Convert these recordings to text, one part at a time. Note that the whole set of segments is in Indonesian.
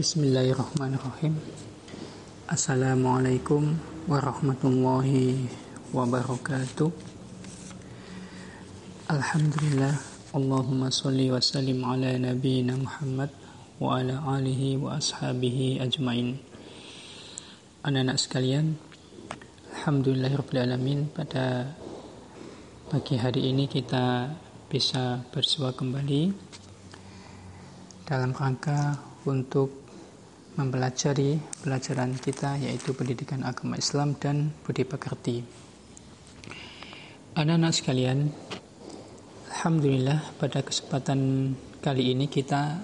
Bismillahirrahmanirrahim. Assalamualaikum warahmatullahi wabarakatuh. Alhamdulillah Allahumma salli wa sallim ala nabiyina Muhammad wa ala alihi wa ashabihi ajmain. Anak-anak sekalian Alhamdulillahirrahmanirrahim Pada pagi hari ini kita bisa bersua kembali dalam rangka untuk mempelajari pelajaran kita yaitu pendidikan agama Islam dan budi pekerti. Anak-anak sekalian, Alhamdulillah pada kesempatan kali ini kita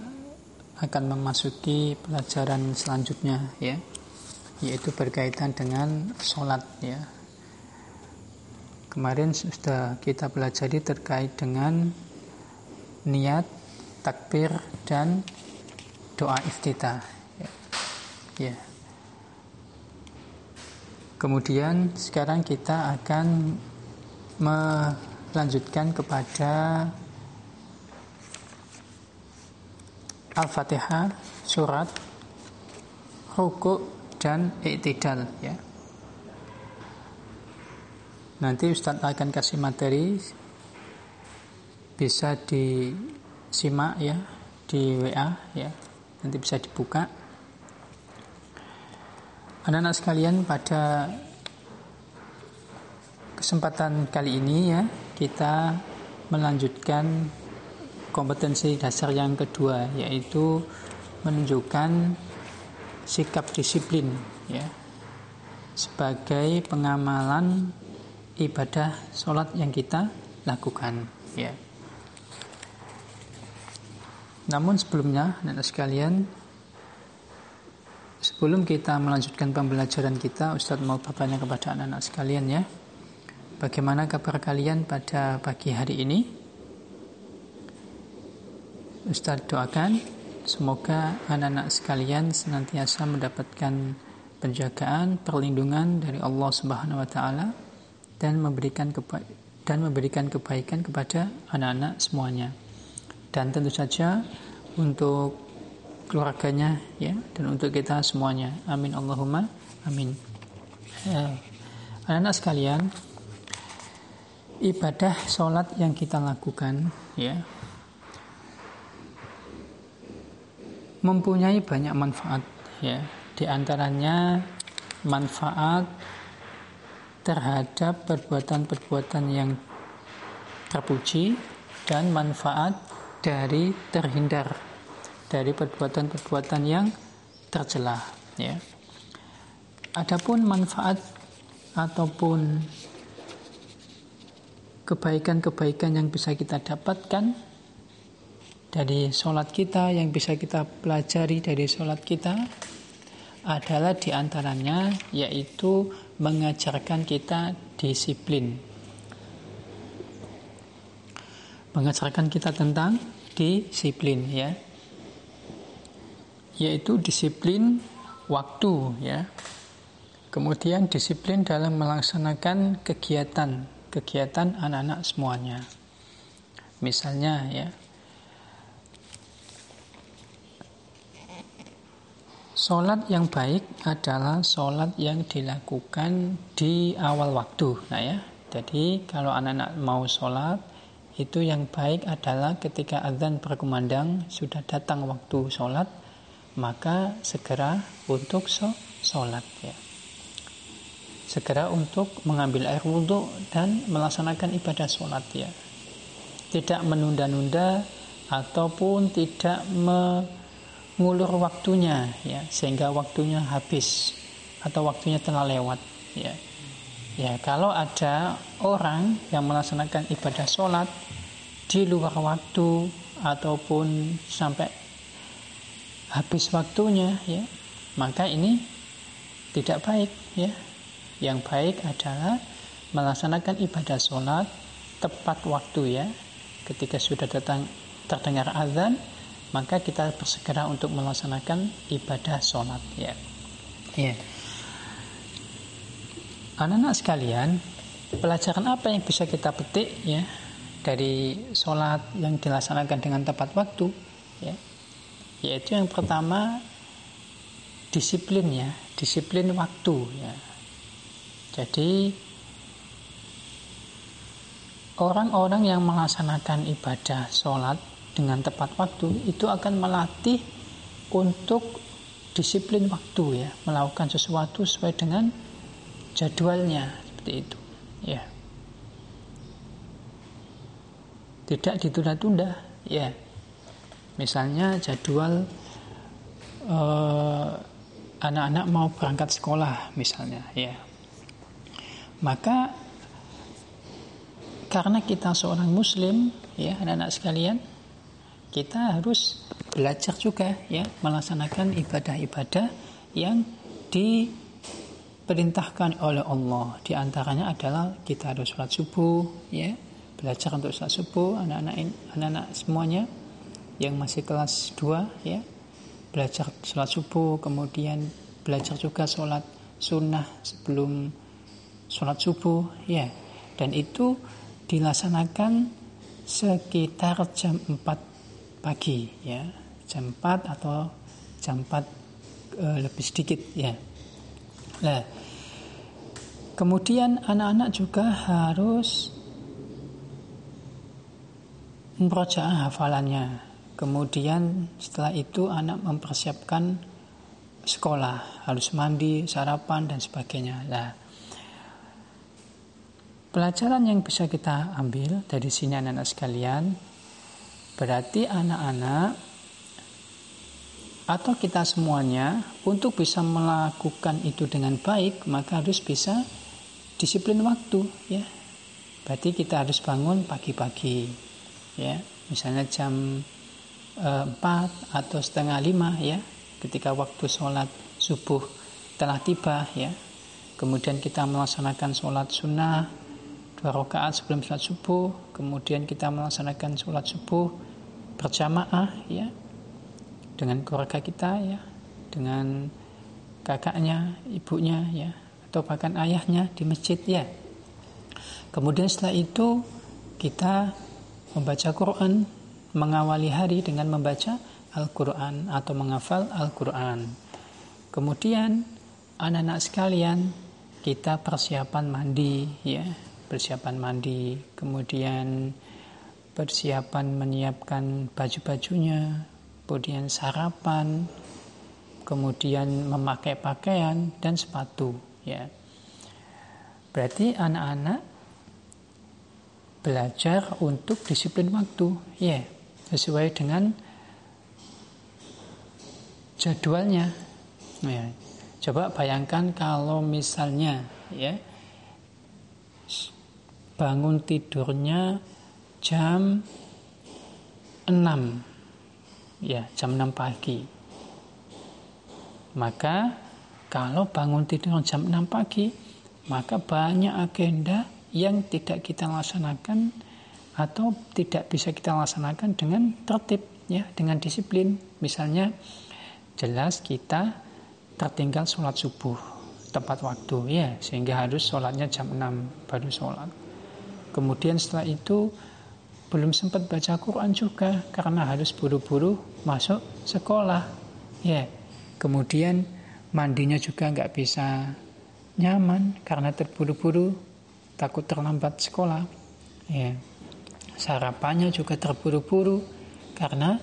akan memasuki pelajaran selanjutnya ya yaitu berkaitan dengan sholat ya kemarin sudah kita pelajari terkait dengan niat takbir dan doa iftitah Ya. Kemudian sekarang kita akan melanjutkan kepada Al-Fatihah, surat, ruku dan iktidal ya. Nanti Ustadz akan kasih materi bisa disimak ya di WA ya. Nanti bisa dibuka. Anak-anak sekalian pada kesempatan kali ini ya kita melanjutkan kompetensi dasar yang kedua yaitu menunjukkan sikap disiplin ya sebagai pengamalan ibadah sholat yang kita lakukan ya. Namun sebelumnya anak-anak sekalian Sebelum kita melanjutkan pembelajaran kita, Ustadz mau bertanya kepada anak-anak sekalian ya. Bagaimana kabar kalian pada pagi hari ini? Ustadz doakan semoga anak-anak sekalian senantiasa mendapatkan penjagaan, perlindungan dari Allah Subhanahu wa taala dan memberikan keba dan memberikan kebaikan kepada anak-anak semuanya. Dan tentu saja untuk keluarganya ya. Dan untuk kita semuanya amin Allahumma amin. Ya. anak-anak sekalian ibadah sholat yang kita lakukan ya mempunyai banyak manfaat ya. Di antaranya manfaat terhadap perbuatan-perbuatan yang terpuji dan manfaat dari terhindar dari perbuatan-perbuatan yang tercela ya. Adapun manfaat ataupun kebaikan-kebaikan yang bisa kita dapatkan dari sholat kita yang bisa kita pelajari dari sholat kita adalah di antaranya yaitu mengajarkan kita disiplin mengajarkan kita tentang disiplin ya yaitu disiplin waktu ya. Kemudian disiplin dalam melaksanakan kegiatan kegiatan anak-anak semuanya. Misalnya ya. Sholat yang baik adalah sholat yang dilakukan di awal waktu. Nah ya, jadi kalau anak-anak mau sholat, itu yang baik adalah ketika azan berkumandang sudah datang waktu sholat, maka segera untuk sholat ya. Segera untuk mengambil air wudhu dan melaksanakan ibadah sholat ya. Tidak menunda-nunda ataupun tidak mengulur waktunya ya sehingga waktunya habis atau waktunya telah lewat ya. Ya, kalau ada orang yang melaksanakan ibadah sholat di luar waktu ataupun sampai habis waktunya ya. Maka ini tidak baik ya. Yang baik adalah melaksanakan ibadah sholat tepat waktu ya. Ketika sudah datang terdengar azan maka kita bersegera untuk melaksanakan ibadah sholat ya. Ya anak-anak sekalian pelajaran apa yang bisa kita petik ya dari sholat yang dilaksanakan dengan tepat waktu ya yaitu yang pertama disiplin ya, disiplin waktu ya. Jadi orang-orang yang melaksanakan ibadah sholat dengan tepat waktu itu akan melatih untuk disiplin waktu ya, melakukan sesuatu sesuai dengan jadwalnya seperti itu ya. Tidak ditunda-tunda ya. Misalnya jadwal eh, anak-anak mau berangkat sekolah misalnya ya. Maka karena kita seorang muslim ya anak-anak sekalian kita harus belajar juga ya melaksanakan ibadah-ibadah yang diperintahkan oleh Allah. Di antaranya adalah kita harus sholat subuh ya, belajar untuk sholat subuh anak-anak anak-anak semuanya yang masih kelas 2 ya. Belajar sholat subuh, kemudian belajar juga sholat sunnah sebelum sholat subuh ya. Dan itu dilaksanakan sekitar jam 4 pagi ya jam 4 atau jam 4 e, eh, lebih sedikit ya nah kemudian anak-anak juga harus mempercayai hafalannya kemudian setelah itu anak mempersiapkan sekolah harus mandi sarapan dan sebagainya nah pelajaran yang bisa kita ambil dari sini anak-anak sekalian Berarti anak-anak atau kita semuanya untuk bisa melakukan itu dengan baik maka harus bisa disiplin waktu ya. Berarti kita harus bangun pagi-pagi ya. Misalnya jam 4 atau setengah 5 ya. Ketika waktu sholat subuh telah tiba ya. Kemudian kita melaksanakan sholat sunnah dua rakaat sebelum sholat subuh. Kemudian kita melaksanakan sholat subuh berjamaah ya. Dengan keluarga kita ya. Dengan kakaknya ibunya ya. Atau bahkan ayahnya di masjid ya. Kemudian setelah itu kita membaca Quran mengawali hari dengan membaca Al-Quran atau menghafal Al-Quran. Kemudian anak-anak sekalian kita persiapan mandi ya persiapan mandi. Kemudian persiapan menyiapkan baju-bajunya, kemudian sarapan, kemudian memakai pakaian dan sepatu, ya. Berarti anak-anak belajar untuk disiplin waktu, ya, sesuai dengan jadwalnya. Ya. Coba bayangkan kalau misalnya, ya, bangun tidurnya jam 6 ya jam 6 pagi maka kalau bangun tidur jam 6 pagi maka banyak agenda yang tidak kita laksanakan atau tidak bisa kita laksanakan dengan tertib ya dengan disiplin. Misalnya jelas kita tertinggal sholat subuh tepat waktu ya sehingga harus sholatnya jam 6 baru sholat. Kemudian setelah itu belum sempat baca Quran juga karena harus buru-buru masuk sekolah ya. Kemudian mandinya juga nggak bisa nyaman karena terburu-buru takut terlambat sekolah ya sarapannya juga terburu-buru karena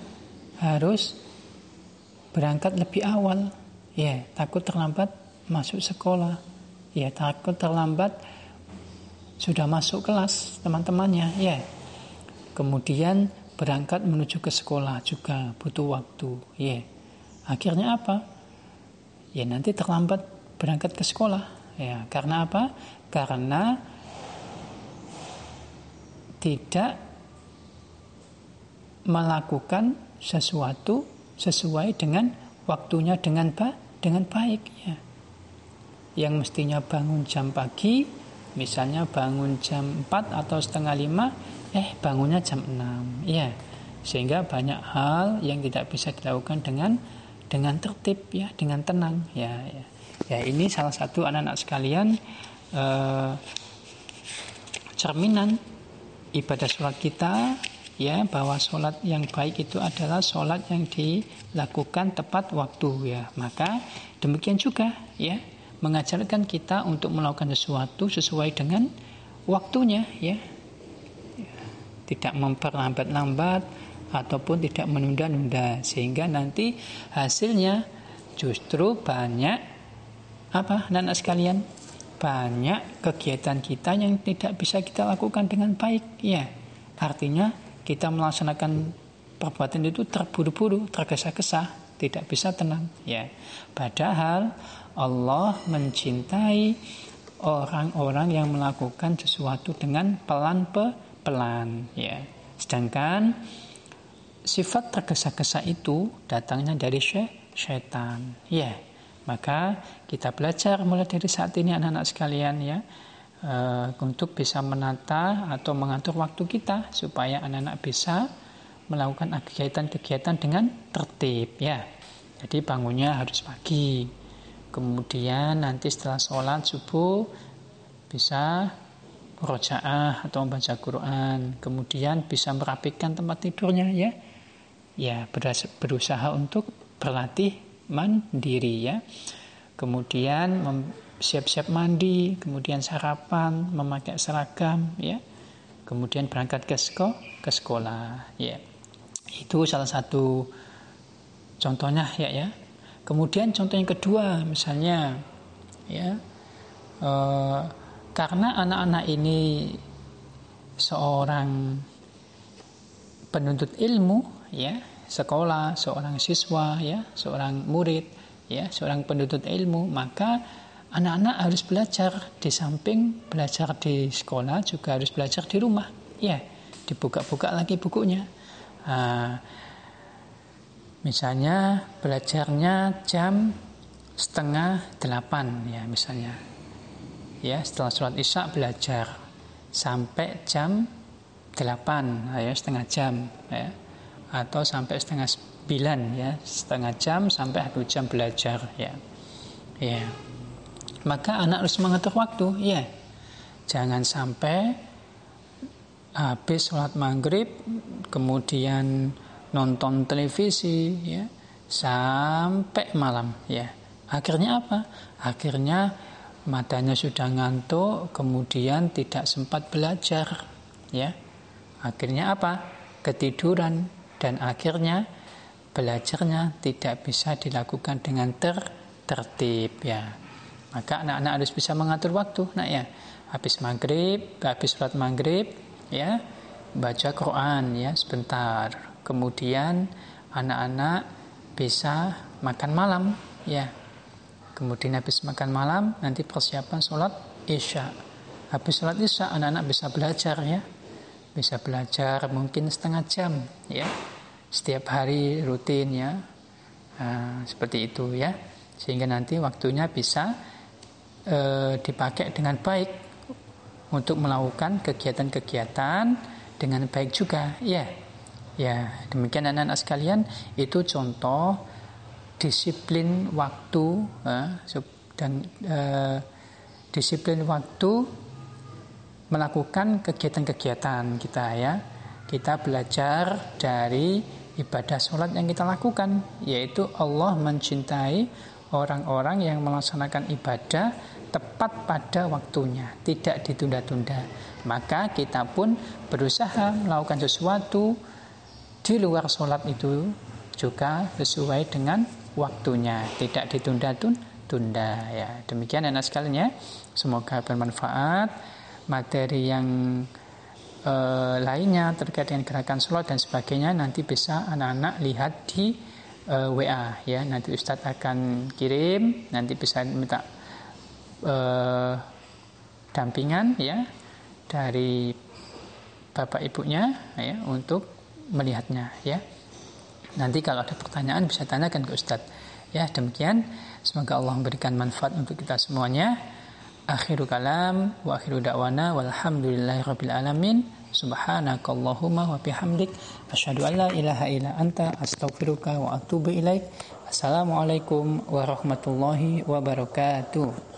harus berangkat lebih awal ya takut terlambat masuk sekolah ya takut terlambat sudah masuk kelas teman-temannya ya Kemudian berangkat menuju ke sekolah juga butuh waktu. Ya. Akhirnya apa? Ya nanti terlambat berangkat ke sekolah. Ya, karena apa? Karena tidak melakukan sesuatu sesuai dengan waktunya dengan ba dengan baik ya. Yang mestinya bangun jam pagi, misalnya bangun jam 4 atau setengah 5 eh bangunnya jam 6 ya sehingga banyak hal yang tidak bisa dilakukan dengan dengan tertib ya dengan tenang ya ya, ya ini salah satu anak-anak sekalian eh, cerminan ibadah sholat kita ya bahwa sholat yang baik itu adalah sholat yang dilakukan tepat waktu ya. Maka demikian juga ya mengajarkan kita untuk melakukan sesuatu sesuai dengan waktunya ya. Tidak memperlambat-lambat ataupun tidak menunda-nunda sehingga nanti hasilnya justru banyak. Apa anak-anak sekalian banyak kegiatan kita yang tidak bisa kita lakukan dengan baik ya artinya kita melaksanakan perbuatan itu terburu-buru tergesa-gesa tidak bisa tenang ya padahal Allah mencintai orang-orang yang melakukan sesuatu dengan pelan-pelan ya sedangkan sifat tergesa-gesa itu datangnya dari syaitan ya maka kita belajar mulai dari saat ini anak-anak sekalian ya uh, untuk bisa menata atau mengatur waktu kita supaya anak-anak bisa melakukan kegiatan-kegiatan dengan tertib ya. Jadi bangunnya harus pagi. Kemudian nanti setelah sholat subuh bisa rojaah atau membaca Quran. Kemudian bisa merapikan tempat tidurnya ya. Ya berusaha untuk berlatih mandiri ya. Kemudian siap-siap mandi, kemudian sarapan, memakai seragam ya. Kemudian berangkat ke sekolah, ke sekolah ya. Itu salah satu contohnya ya ya. Kemudian contoh yang kedua misalnya ya e, karena anak-anak ini seorang penuntut ilmu ya sekolah, seorang siswa, ya, seorang murid, ya, seorang penuntut ilmu, maka anak-anak harus belajar di samping belajar di sekolah juga harus belajar di rumah, ya, dibuka-buka lagi bukunya. Nah, misalnya belajarnya jam setengah delapan, ya, misalnya, ya, setelah sholat isya belajar sampai jam delapan, ya, setengah jam, ya atau sampai setengah sembilan ya. Setengah jam sampai satu jam belajar ya. Ya. Maka anak harus mengatur waktu ya. Jangan sampai habis sholat maghrib kemudian nonton televisi ya sampai malam ya. Akhirnya apa? Akhirnya matanya sudah ngantuk kemudian tidak sempat belajar ya. Akhirnya apa? Ketiduran dan akhirnya belajarnya tidak bisa dilakukan dengan ter tertib ya. Maka anak-anak harus bisa mengatur waktu nak ya. Habis maghrib habis sholat maghrib ya baca Quran ya sebentar. Kemudian anak-anak bisa makan malam ya. Kemudian habis makan malam nanti persiapan sholat isya. Habis sholat isya anak-anak bisa belajar ya. Bisa belajar mungkin setengah jam ya setiap hari rutin ya. Nah, seperti itu ya. Sehingga nanti waktunya bisa e, dipakai dengan baik untuk melakukan kegiatan-kegiatan dengan baik juga ya. Ya demikian anak-anak sekalian itu contoh disiplin waktu eh, dan eh, disiplin waktu melakukan kegiatan-kegiatan kita ya. Kita belajar dari ibadah sholat yang kita lakukan yaitu Allah mencintai orang-orang yang melaksanakan ibadah tepat pada waktunya tidak ditunda-tunda. Maka kita pun berusaha melakukan sesuatu di luar sholat itu juga sesuai dengan waktunya tidak ditunda-tunda ya. Demikian anak sekalian ya. Semoga bermanfaat. Materi yang e, lainnya terkait dengan gerakan sholat dan sebagainya nanti bisa anak-anak lihat di e, eh, WA ya. Nanti Ustadz akan kirim nanti bisa minta e, dampingan ya dari bapak ibunya ya untuk melihatnya ya. Nanti kalau ada pertanyaan bisa tanyakan ke Ustadz ya. Demikian semoga Allah memberikan manfaat untuk kita semuanya akhiru kalam wa akhiru da'wana walhamdulillahi rabbil alamin. Subhanakallahumma wa bihamdik. Asyhadu an la ilaha illa anta astaghfiruka wa atubu ilaik. Assalamualaikum warahmatullahi wabarakatuh